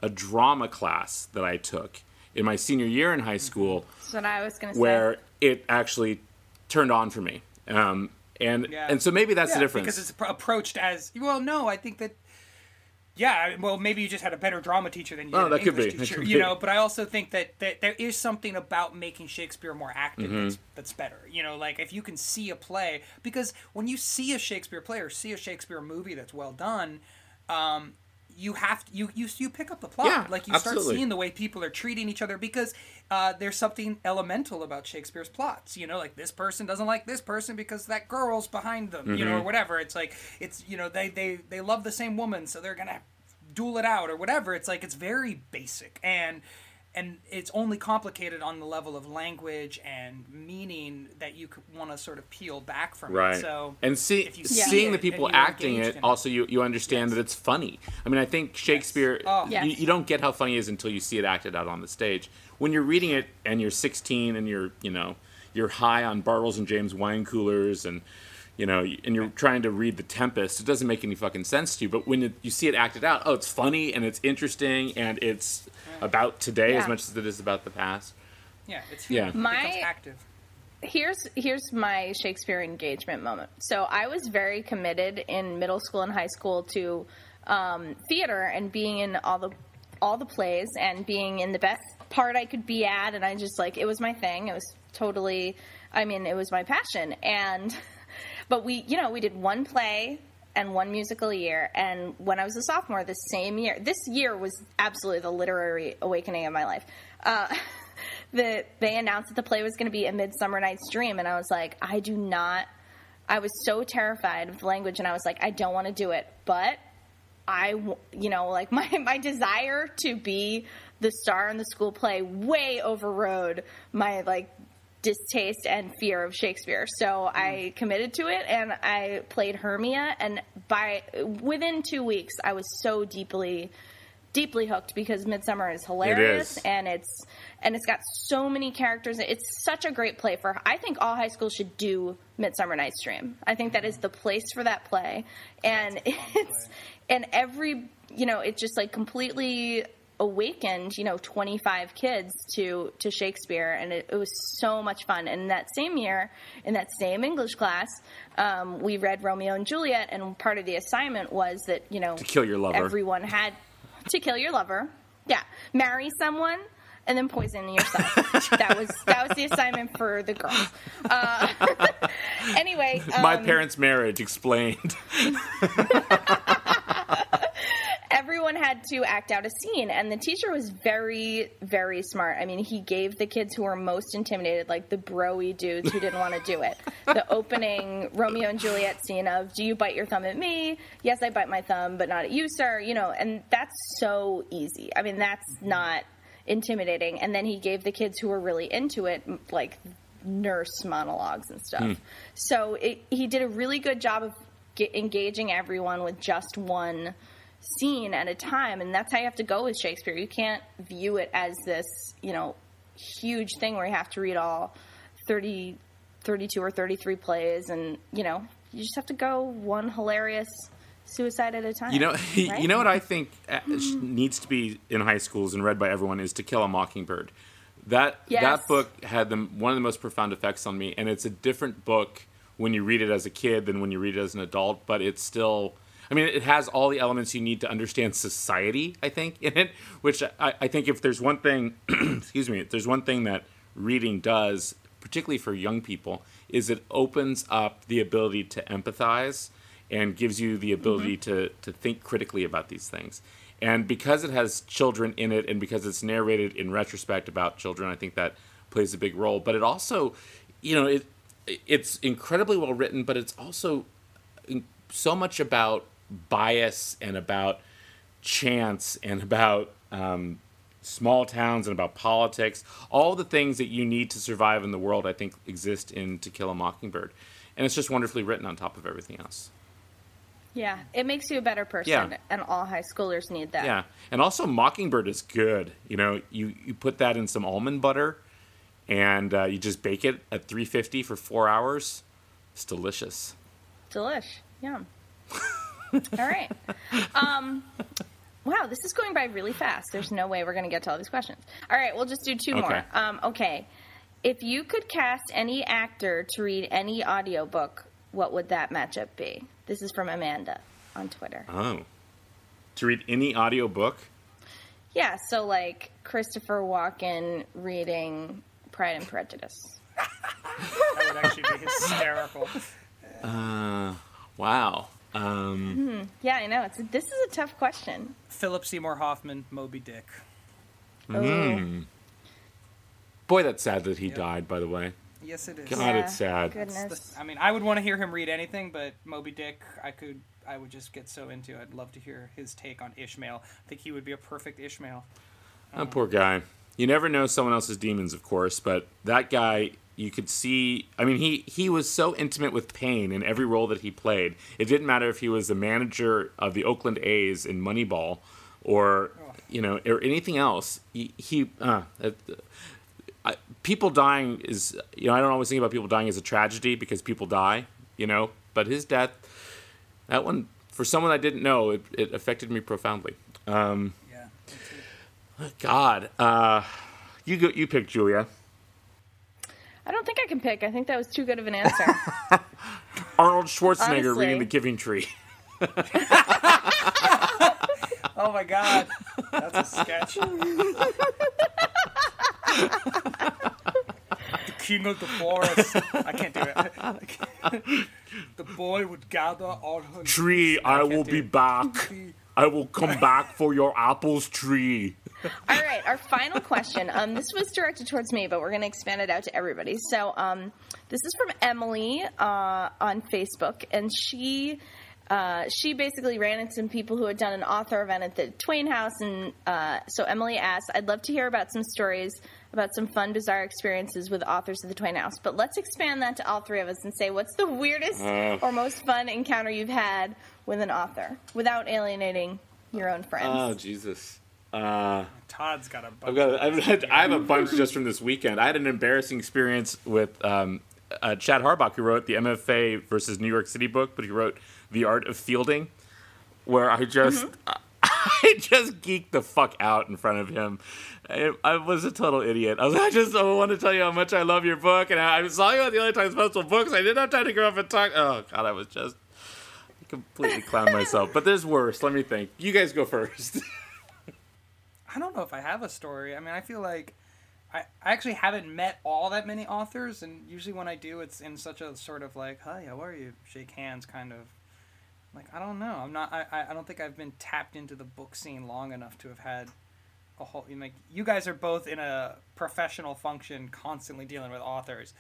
a drama class that I took in my senior year in high school
That's what I was going to say.
where it actually turned on for me. Um, and
Yeah.
and so maybe that's
Yeah,
the difference.
because it's appro- approached as well. No, I think that. Yeah, well, maybe you just had a better drama teacher than you
Oh,
did an. English
That
teacher,
could
you
be.
know. But I also think that, that there is something about making Shakespeare more active
Mm-hmm.
that's, that's better. You know, like if you can see a play, because when you see a Shakespeare play or see a Shakespeare movie that's well done, um, you have to, you you you pick up the plot.
Yeah,
like you
absolutely.
start seeing the way people are treating each other because uh, there's something elemental about Shakespeare's plots. You know, like this person doesn't like this person because that girl's behind them. You know,
Mm-hmm.
or whatever. It's like it's you know they they they love the same woman, so they're gonna duel it out or whatever. It's like it's very basic and. And it's only complicated on the level of language and meaning that you want to sort of peel back from
right.
it. So
and see,
if you
see
seeing
it
the people acting it,
it.
also you, you understand that it's funny. I mean, I think Shakespeare,
Oh.
you, you don't get how funny it is until you see it acted out on the stage. When you're reading it and you're 16 and you're, you know, you're high on Bartles and Jaymes wine coolers and, you know, and you're trying to read The Tempest, it doesn't make any fucking sense to you. But when you, you see it acted out, oh, it's funny and it's interesting and it's about today as much as it is about the past.
yeah, it's
Yeah.
My-
becomes active.
here's here's my Shakespeare engagement moment. So I was very committed in middle school and high school to um, theater and being in all the all the plays and being in the best part I could be at, and I just like it was my thing. It was totally, I mean, it was my passion. And but we, you know, we did one play and one musical a year. And when I was a sophomore, the same year, this year was absolutely the literary awakening of my life. Uh, the they announced that the play was going to be a Midsummer Night's Dream, and I was like, I do not. I was so terrified of the language, and I was like, I don't want to do it, but I, you know, like my my desire to be the star in the school play way overrode my like distaste and fear of Shakespeare. So I committed to it and I played Hermia and by within 2 weeks I was so deeply deeply hooked because Midsummer is hilarious
is.
and it's and it's got so many characters. It's such a great play for. I think all high schools should do Midsummer Night's Dream. I think that is the place for that play, and it's and every you know it just like completely awakened you know 25 kids to to Shakespeare, and it, it was so much fun. And that same year, in that same English class, um, we read Romeo and Juliet, and part of the assignment was that you know
To kill your lover.
everyone had to kill your lover. Yeah, marry someone and then poison yourself. that was that was the assignment for the girls. Uh, anyway,
My
um,
parents' marriage explained.
everyone had to act out a scene, and the teacher was very, very smart. I mean, he gave the kids who were most intimidated, like the broy dudes who didn't want to do it, the opening Romeo and Juliet scene of "Do you bite your thumb at me? Yes, I bite my thumb, but not at you, sir." You know, and that's so easy. I mean, that's not intimidating. And then he gave the kids who were really into it, like nurse monologues and stuff. Hmm. So it, he did a really good job of engaging everyone with just one scene at a time, and that's how you have to go with Shakespeare. You can't view it as this, you know, huge thing where you have to read all thirty 32 or 33 plays, and you know, you just have to go one hilarious suicide at a time.
You know,
right?
you know what I think uh, needs to be in high schools and read by everyone is To Kill a Mockingbird. That
Yes.
that book had the, one of the most profound effects on me, and it's a different book when you read it as a kid than when you read it as an adult. But it's still, I mean, it has all the elements you need to understand society. I think in it, which I, I think if there's one thing, excuse me, if there's one thing that reading does, particularly for young people, is it opens up the ability to empathize and gives you the ability mm-hmm. to, to think critically about these things. And because it has children in it and because it's narrated in retrospect about children, I think that plays a big role. But it also, you know, it it's incredibly well written, but it's also so much about bias and about chance and about um, small towns and about politics. All the things that you need to survive in the world, I think, exist in To Kill a Mockingbird. And it's just wonderfully written on top of everything else.
yeah, it makes you a better person,
Yeah.
and all high schoolers need that.
Yeah, and also Mockingbird is good. You know, you you put that in some almond butter, and uh, you just bake it at 350 for four hours. It's delicious.
Delish. Yum. All right. Um, wow, this is going by really fast. There's no way we're going to get to all these questions. All right, we'll just do two
Okay.
more. Um, okay. If you could cast any actor to read any audiobook, what would that matchup be? This is from Amanda on Twitter.
Oh, to read any audiobook?
Yeah, so like Christopher Walken reading Pride and Prejudice.
That would actually be hysterical.
Uh, wow. Um,
Yeah, I know. It's this is a tough question.
Philip Seymour Hoffman, Moby Dick.
Hmm. boy, that's sad that he
Yep.
died. By the way,
Yes, it is.
God,
Yeah,
it's sad.
Goodness.
I mean, I would want to hear him read anything, but Moby Dick, I could, I would just get so into. I'd love to hear his take on Ishmael. I think he would be a perfect Ishmael.
Oh, poor guy. You never know someone else's demons, of course, but that guy, you could see. I mean, he he was so intimate with pain in every role that he played. It didn't matter if he was the manager of the Oakland A's in Moneyball, or you know, or anything else. He, he uh, uh, people dying is you know I don't always think about people dying as a tragedy because people die, you know. But his death, that one for someone I didn't know, it, it affected me profoundly. Um,
Yeah.
God, uh, you go, you pick Julia.
I don't think I can pick. I think that was too good of an answer.
Arnold Schwarzenegger
Honestly.
reading The Giving Tree.
Oh my God, that's a sketch. the king of the forest. I can't do it. the boy would gather all her.
Tree, I
can't
will be back. I will come back for your apples tree.
All right, our final question. Um, this was directed towards me, but we're going to expand it out to everybody. So, um, this is from Emily uh, on Facebook, and she uh, she basically ran into some people who had done an author event at the Twain House, and uh, so Emily asked, "I'd love to hear about some stories about some fun, bizarre experiences with authors of the Twain House, but let's expand that to all three of us and say, what's the weirdest
Uh.
or most fun encounter you've had with an author without alienating your own friends?"
Oh Jesus. Uh,
Todd's got a bunch.
I've got. I've had, I have a bunch just from this weekend. I had an embarrassing experience with um, uh, Chad Harbach, who wrote the MFA versus New York City book, but he wrote The Art of Fielding, where I just. I just geeked the fuck out in front of him. I, I was a total idiot. I was I just I want to tell you how much I love your book, and I, I saw you at the other Times Festival books. I didn't have time to go up and talk. Oh god, I was just completely clown myself. But there's worse. Let me think. You guys go first.
I don't know if I have a story. I mean, I feel like I, I actually haven't met all that many authors, and usually when I do, it's in such a sort of like, "Hi, how are you?" Shake hands, kind of. Like I don't know. I'm not. I, I- don't think I've been tapped into the book scene long enough to have had a whole. you Like you guys are both in a professional function, constantly dealing with authors.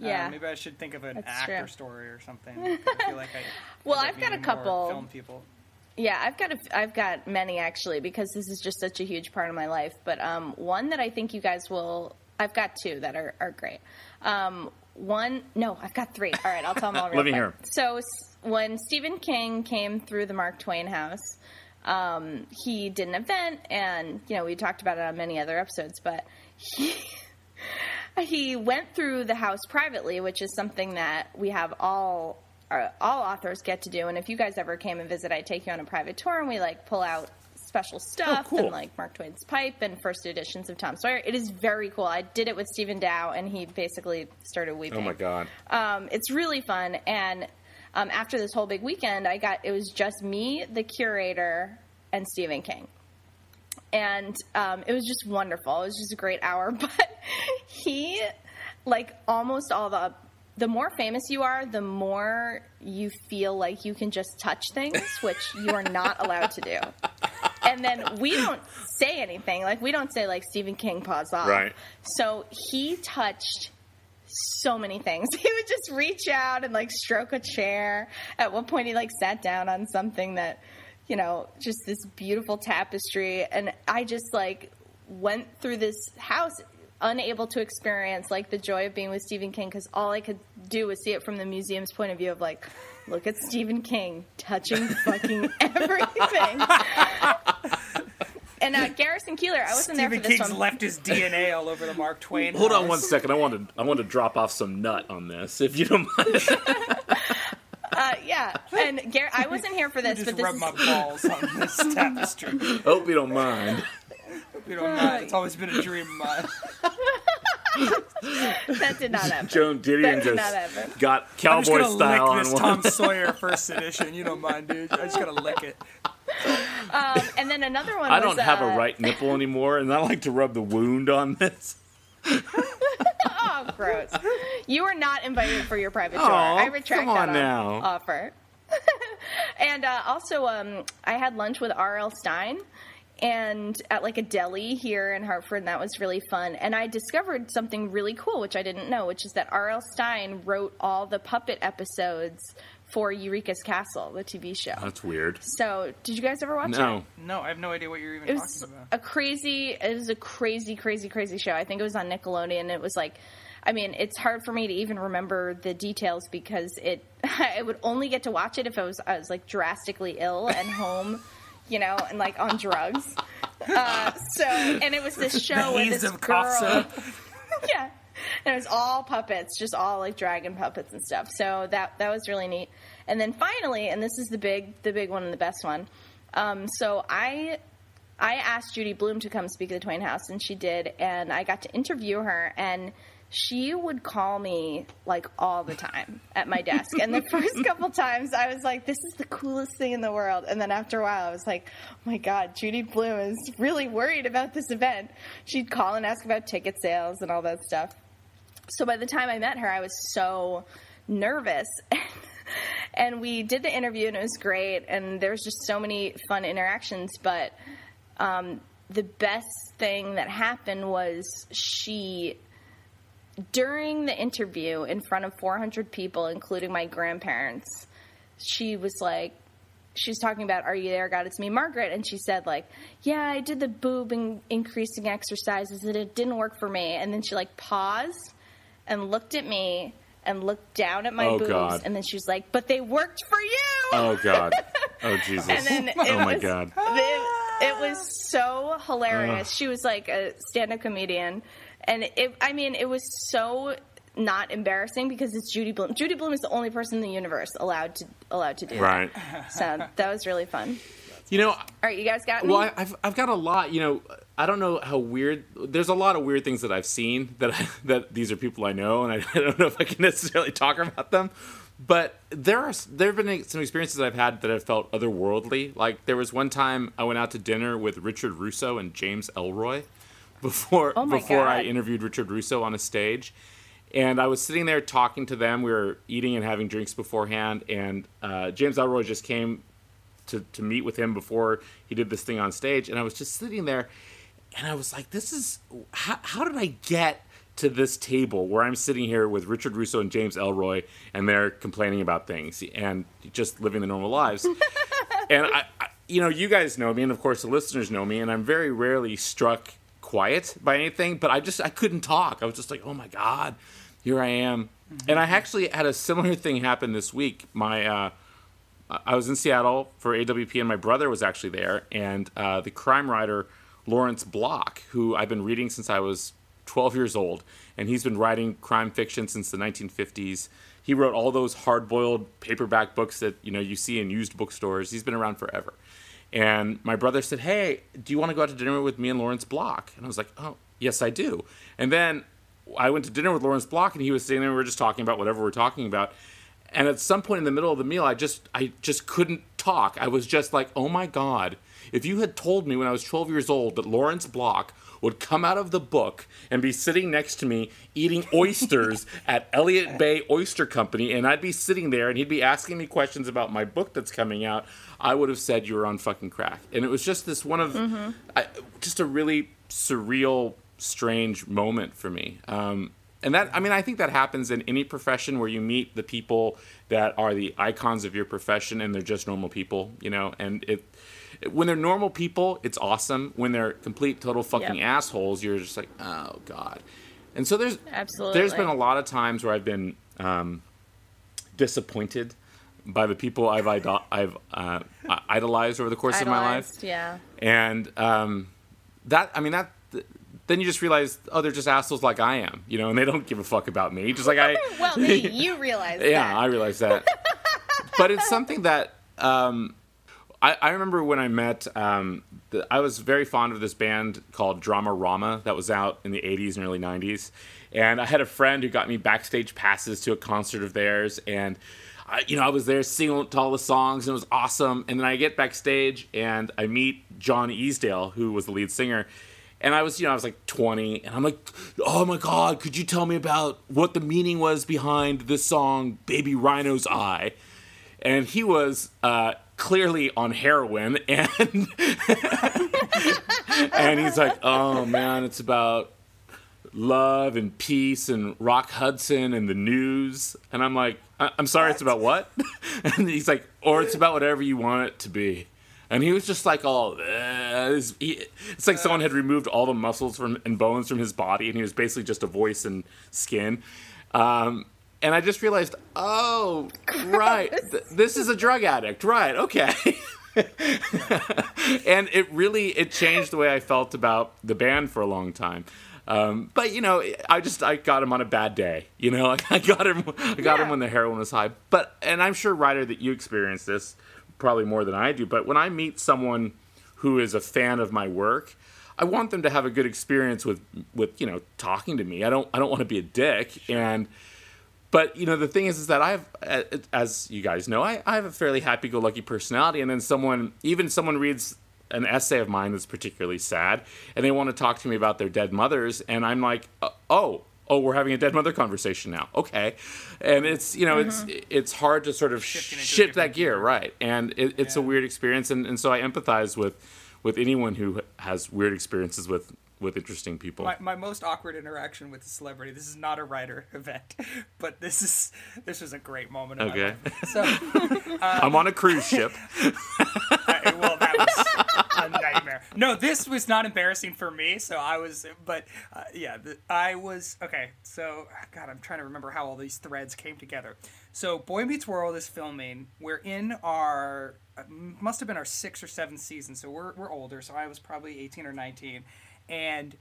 Uh,
Yeah.
maybe I should think of an actor
true.
story or something. I feel like I.
Well, I've got a couple.
film people.
Yeah, I've got a, I've got many actually because this is just such a huge part of my life. But um, one that I think you guys will, I've got two that are, are great. Um, one, no, I've got three. All right, I'll tell them all
Living
quick.
here.
So when Stephen King came through the Mark Twain house, um, he did an event, and you know we talked about it on many other episodes, but he. he went through the house privately, which is something that we have all uh, all authors get to do. And if you guys ever came and visit, I take you on a private tour, and we like pull out special stuff
cool.
and like Mark Twain's pipe and first editions of Tom Sawyer. It is very cool. I did it with Stephen Dow, and he basically started weeping.
Oh my god.
Um, it's really fun. And um, after this whole big weekend, I got it was just me, the curator, and Stephen King. And um, it was just wonderful. It was just a great hour. But he, like almost all the, the more famous you are, the more you feel like you can just touch things, which you are not allowed to do. And then we don't say anything. Like we don't say like Stephen King paws off.
Right.
So he touched so many things. He would just reach out and like stroke a chair. At one point, he like sat down on something that, you know, just this beautiful tapestry. And I just like went through this house unable to experience like the joy of being with Stephen King because all I could do was see it from the museum's point of view of like, look at Stephen King touching fucking everything. and uh, Garrison Keillor, I wasn't
Stephen
there for this
King's
one.
left his DNA all over the Mark Twain.
Hold on one second. I want to I want to drop off some nut on this, if you don't mind.
Uh, yeah, and Gar- I wasn't here for this,
Just
but this
rub
is
my balls on this tapestry.
Hope you don't mind.
You don't. It's always been a dream of mine.
that did not happen.
Joan Didion
That did
just
not happen.
got
I'm just
cowboy
gonna
style
lick this
on
Tom. Sawyer first edition. You don't mind, dude. I just gotta lick it.
Um, and then another one.
I
was,
don't have
uh,
a right nipple anymore, and I like to rub the wound on this.
Oh, gross! You were not invited for your private tour.
Aw,
I retract
come on
that
now.
offer. and uh, also, um, I had lunch with R.L. Stine. And at like a deli here in Hartford, and that was really fun. And I discovered something really cool, which I didn't know, which is that R.L. Stine wrote all the puppet episodes for Eureka's Castle, the TV show.
That's weird.
So, did you guys ever watch it?
No.
No, I have no idea what you're even
it was
talking about.
a crazy it was a crazy crazy crazy show i think it was on nickelodeon it was like i mean it's hard for me to even remember the details because it i would only get to watch it if i was i was like drastically ill and home you know and like on drugs uh, so and it was this show with this
of
girl yeah. And it was all puppets, just all like dragon puppets and stuff. So that that was really neat. And then finally, and this is the big the big one and the best one. Um, so I I asked Judy Blume to come speak at the Twain House, and she did, and I got to interview her, and she would call me like all the time at my desk. And the first couple times, I was like, "This is the coolest thing in the world," and then after a while, I was like, "Oh my God, Judy Blume is really worried about this event." She'd call and ask about ticket sales and all that stuff. So by the time I met her, I was so nervous. and we did the interview and it was great and there was just so many fun interactions but um, the best thing that happened was she during the interview in front of 400 people including my grandparents she was like she's talking about are you there god it's me margaret and she said like yeah i did the boob in- increasing exercises and it didn't work for me and then she like paused and looked at me and looked down at my
Oh,
boobs
God.
and then she was like but they worked for you
Oh God. Oh Jesus.
and then oh, it
oh my
was,
God.
It, it was so hilarious. She was like a stand-up comedian, and it. I mean, it was so not embarrassing because it's Judy Blume. Judy Blume is the only person in the universe allowed to allowed to do
Right.
that. So that was really fun.
You know,
All right, you guys got me.
Well, I, I've I've got a lot. You know, I don't know how weird. There's a lot of weird things that I've seen that I, that these are people I know, and I, I don't know if I can necessarily talk about them. But there are there have been some experiences I've had that have felt otherworldly. Like there was one time I went out to dinner with Richard Russo and James Ellroy before
Oh
before I interviewed Richard Russo on a stage. And I was sitting there talking to them. We were eating and having drinks beforehand, and uh, James Ellroy just came to, to meet with him before he did this thing on stage. And I was just sitting there and I was like, this is how, how did I get to this table where I'm sitting here with Richard Russo and James Ellroy and they're complaining about things and just living their normal lives. and I, I, you know, you guys know me, and of course the listeners know me, and I'm very rarely struck quiet by anything, but I just, I couldn't talk. I was just like, oh my God, here I am. And I actually had a similar thing happen this week. My, uh, I was in Seattle for AWP, and my brother was actually there. And uh, the crime writer Lawrence Block, who I've been reading since I was 12 years old, and he's been writing crime fiction since the 1950s. He wrote all those hard-boiled paperback books that you know you see in used bookstores. He's been around forever. And my brother said, "Hey, do you want to go out to dinner with me and Lawrence Block?" And I was like, "Oh, yes, I do." And then I went to dinner with Lawrence Block, and he was sitting there. And we were just talking about whatever we we're talking about. And at some point in the middle of the meal, I just I just couldn't talk. I was just like, "Oh my god." If you had told me when I was 12 years old that Lawrence Block would come out of the book and be sitting next to me eating oysters at Elliott Bay Oyster Company, and I'd be sitting there and he'd be asking me questions about my book that's coming out, I would have said you were on fucking crack. And it was just this one of, mm-hmm. I, just a really surreal, strange moment for me. Um, and that i mean i think that happens in any profession where you meet the people that are the icons of your profession and they're just normal people you know and it when they're normal people, it's awesome. When they're complete, total fucking yep. assholes, you're just like, oh god. And so there's
absolutely
there's been a lot of times where I've been um, disappointed by the people I've idol- I've uh, idolized over the course idolized, of my life.
Yeah.
And um, that I mean that then you just realize, oh, they're just assholes like I am, you know, and they don't give a fuck about me. Just like I.
well, you realize. That.
Yeah, I realize that. but it's something that um, I, I remember when I met. Um, the, I was very fond of this band called Dramarama that was out in the '80s and early '90s, and I had a friend who got me backstage passes to a concert of theirs, and I, you know I was there singing to all the songs, and it was awesome. And then I get backstage and I meet John Easdale, who was the lead singer. And I was, you know, I was like 20, and I'm like, oh my God, could you tell me about what the meaning was behind this song, Baby Rhino's Eye? And he was, uh, clearly on heroin and and he's like oh man it's about love and peace and rock hudson and the news. And i'm like i'm sorry it's about what? And he's like or it's about whatever you want it to be. And he was just like all it's, it's like someone had removed all the muscles from and bones from his body and he was basically just a voice and skin. Um, and I just realized, oh, right, th- this is a drug addict, right? Okay. and it really it changed the way I felt about the band for a long time. Um, but you know, I just I got him on a bad day. You know, I got him I got yeah. him when the heroin was high. But and I'm sure Rider that you experience this probably more than I do. But when I meet someone who is a fan of my work, I want them to have a good experience with with you know talking to me. I don't I don't want to be a dick and but you know the thing is is that i have as you guys know i, I have a fairly happy-go-lucky personality and then someone even someone reads an essay of mine that's particularly sad and they want to talk to me about their dead mothers and i'm like uh, oh oh we're having a dead mother conversation now okay and it's you know mm-hmm. it's it's hard to sort of shift that gear, gear, right and it, it's yeah. a weird experience and, and so i empathize with with anyone who has weird experiences with with interesting people.
My, my most awkward interaction with a celebrity. This is not a writer event, but this is this was a great moment. okay. So
um, I'm on a cruise ship.
I, well, that was nightmare. No, this was not embarrassing for me. So I was, but uh, yeah, the, I was okay. So God, I'm trying to remember how all these threads came together. So Boy Meets World is filming. We're in our uh, must have been our sixth or seventh season. So we're we're older. So I was probably 18 or 19 and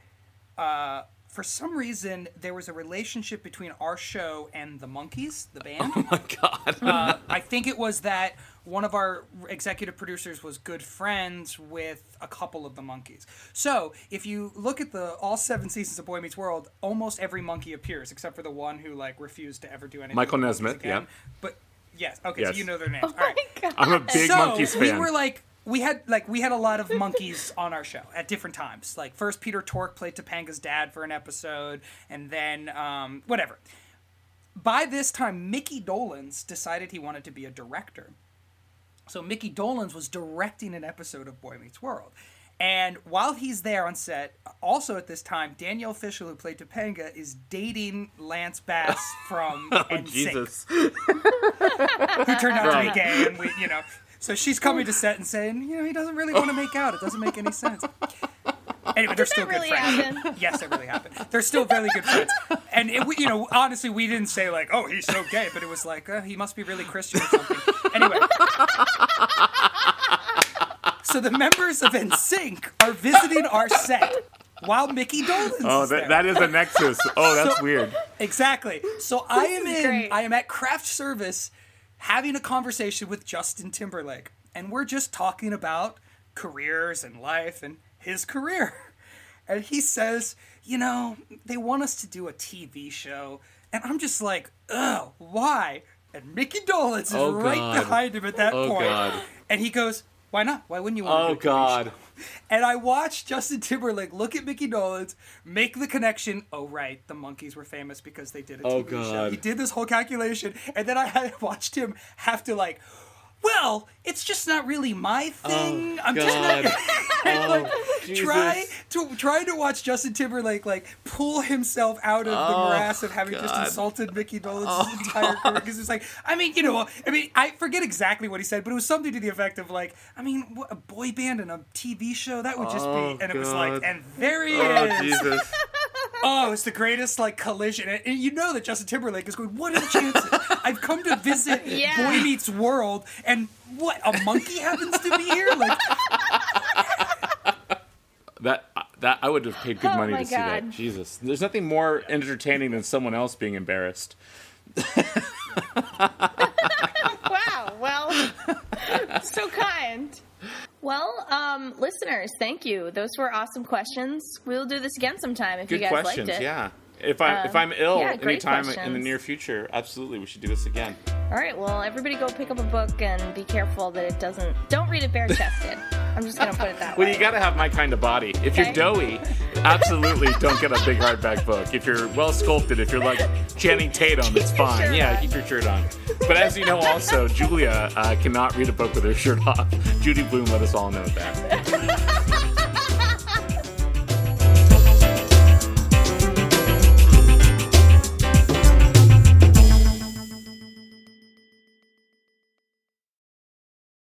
uh, for some reason there was a relationship between our show and the Monkees, the band.
Oh my god!
uh, I think it was that one of our executive producers was good friends with a couple of the Monkees. So if you look at the all seven seasons of Boy Meets World, almost every monkey appears except for the one who like refused to ever do anything.
Michael Nesmith, yeah.
But yes, okay, yes. so you know their names. Oh
all right. God.
I'm a big
so
Monkees fan.
We were like we had like we had a lot of monkeys on our show at different times. Like first Peter Tork played Topanga's dad for an episode, and then um, whatever. By this time, Mickey Dolenz decided he wanted to be a director. So Mickey Dolenz was directing an episode of Boy Meets World. And while he's there on set, also at this time, Danielle Fishel, who played Topanga, is dating Lance Bass from oh, NSYNC, Jesus. who turned out to be gay, and we, you know, so she's coming to set and saying, you know, he doesn't really want to make out. It doesn't make any sense. Anyway, they're still
really
good friends. Happen? Yes, it really happened. They're still really good friends. And it, you know, honestly, we didn't say like, "Oh, he's so gay," but it was like, uh, "He must be really Christian or something." Anyway, so the members of NSYNC are visiting our set while Mickey Dolenz
Oh,
is
that,
there.
that is a nexus. Oh, that's weird.
Exactly. So I am in
great.
I am at craft service having a conversation with Justin Timberlake and we're just talking about careers and life and his career. And he says, "You know, they want us to do a TV show." And I'm just like, "Ugh, why?" And Mickey Dolenz is
Oh,
right behind him at that
Oh,
point.
God.
And he goes, "Why not? Why wouldn't you want
Oh
to do a TV
God.
show?" And I watched Justin Timberlake look at Mickey Dolenz, make the connection. Oh, right, the monkeys were famous because they did a
Oh,
TV show. He did this whole calculation, and then I watched him have to like. Well, it's just not really my oh, thing. I'm just not
God.
like
Oh,
try to try to watch Justin Timberlake like pull himself out of the
Oh,
morass of having just
God. Oh.
insulted Mickey Dolenz his oh. entire career because it's like I mean you know I mean I forget exactly what he said but it was something to the effect of like I mean what, a boy band and a TV show that would just
Oh,
be and it was like and there he
Oh,
is
Jesus.
Oh it's the greatest like collision and, and you know that Justin Timberlake is going what are the chances I've come to visit
Yeah.
Boy Meets World and what a monkey happens to be here like
That uh, that I would have paid good
Oh
money
my
to see that. Jesus, there's nothing more entertaining than someone else being embarrassed.
Wow. Well, so kind. Well, um, listeners, thank you. Those were awesome questions. We'll do this again sometime if
Good
you guys
questions.
liked it.
Yeah. If I'm if
Um,
I'm ill
yeah,
anytime in the near future, absolutely we should do this again.
All right. Well, everybody go pick up a book and be careful that it doesn't. Don't read it bare chested. I'm just gonna put it that
Well,
way.
Well you got to have my kind of body. If you're doughy, absolutely don't get a big hardback book. If you're well sculpted, if you're like Channing Tatum, it's fine. Yeah,
on.
keep your shirt on. But as you know, also Julia uh, cannot read a book with her shirt off. Judy Blume let us all know that.